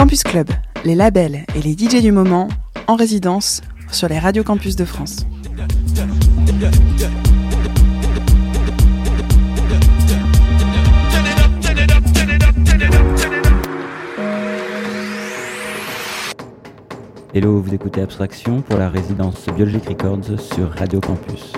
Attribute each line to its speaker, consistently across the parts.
Speaker 1: Campus Club, les labels et les DJ du moment en résidence sur les radios campus de France.
Speaker 2: Hello, vous écoutez Abstraction pour la résidence Biologic Records sur Radio Campus.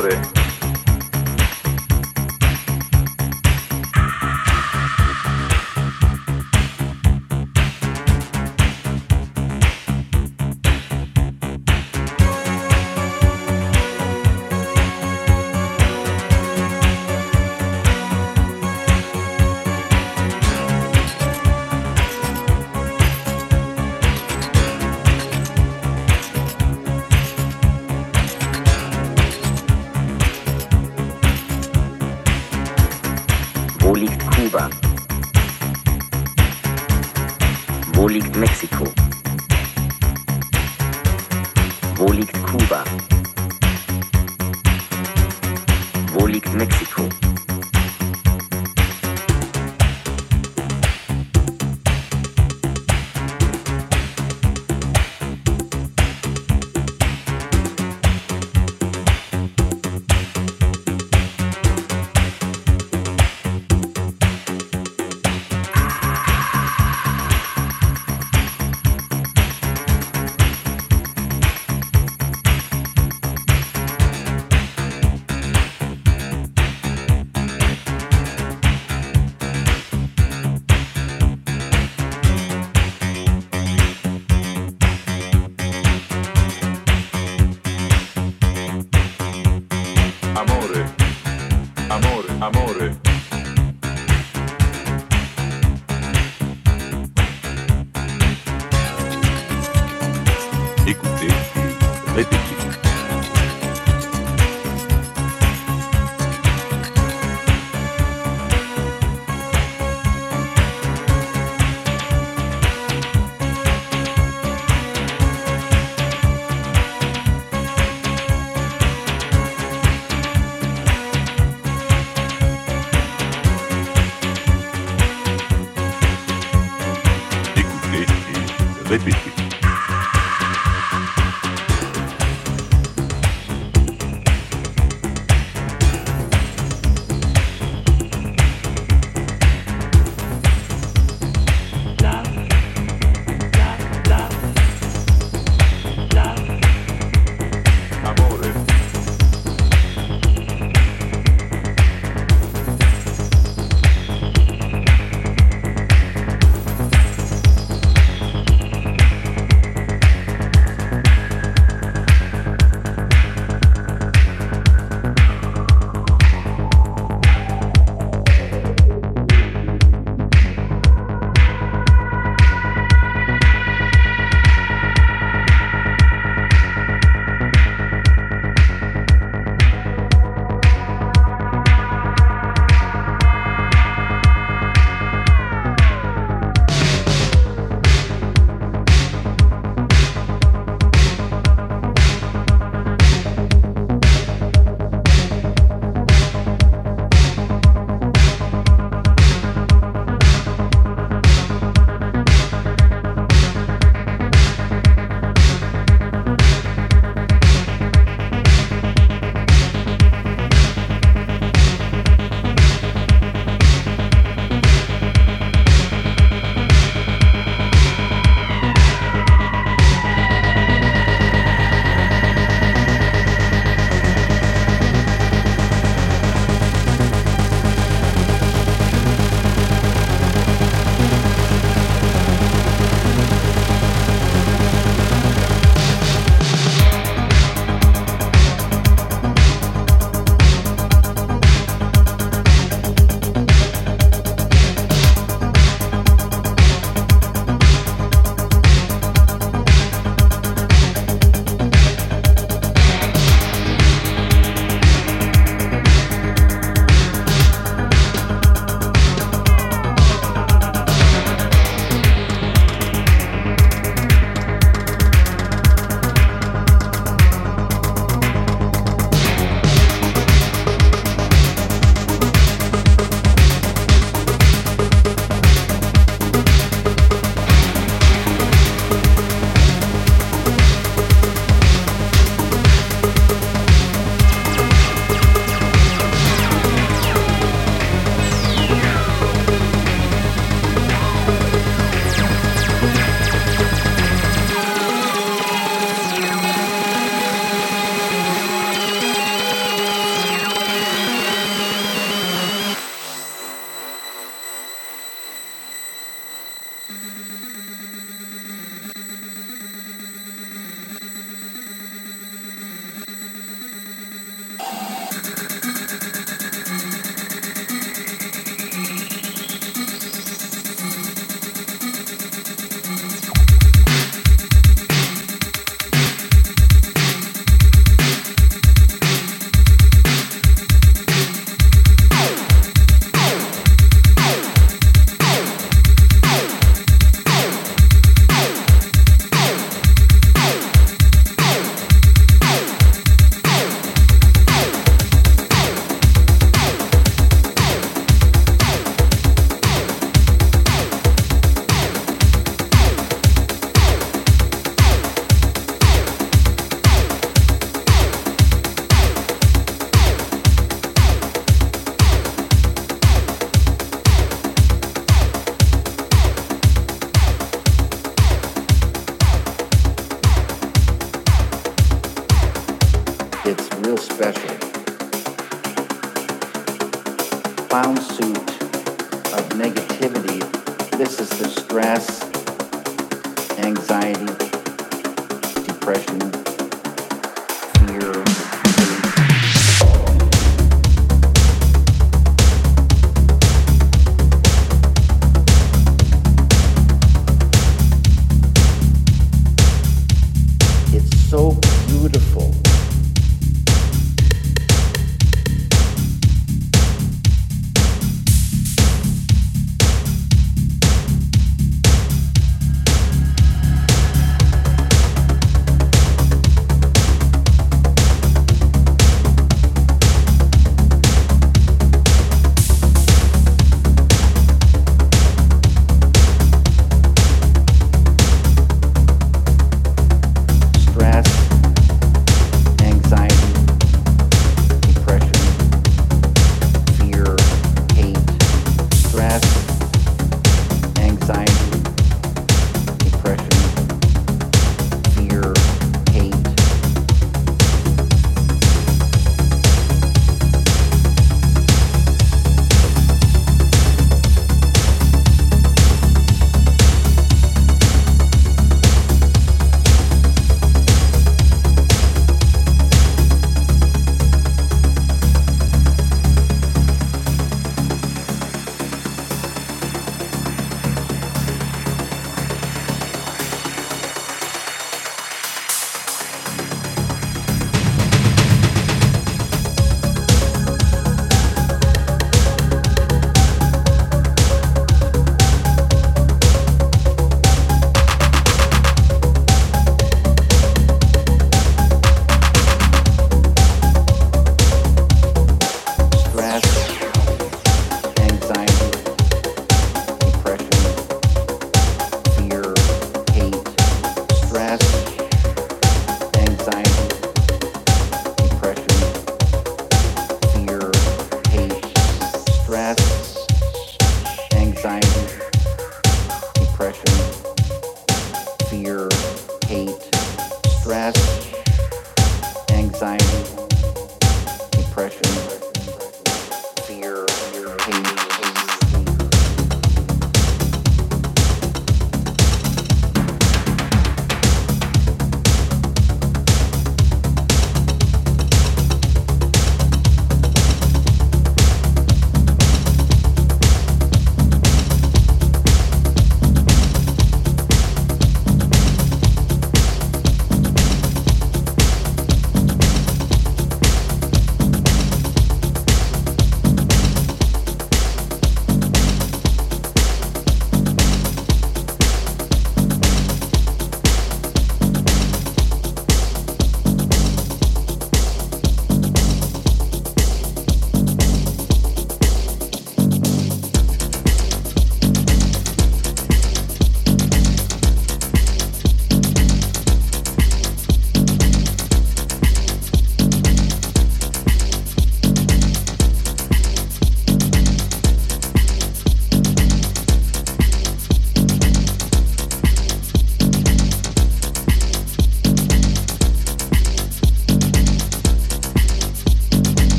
Speaker 3: Amore.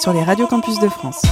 Speaker 1: Sur les radios campus de France.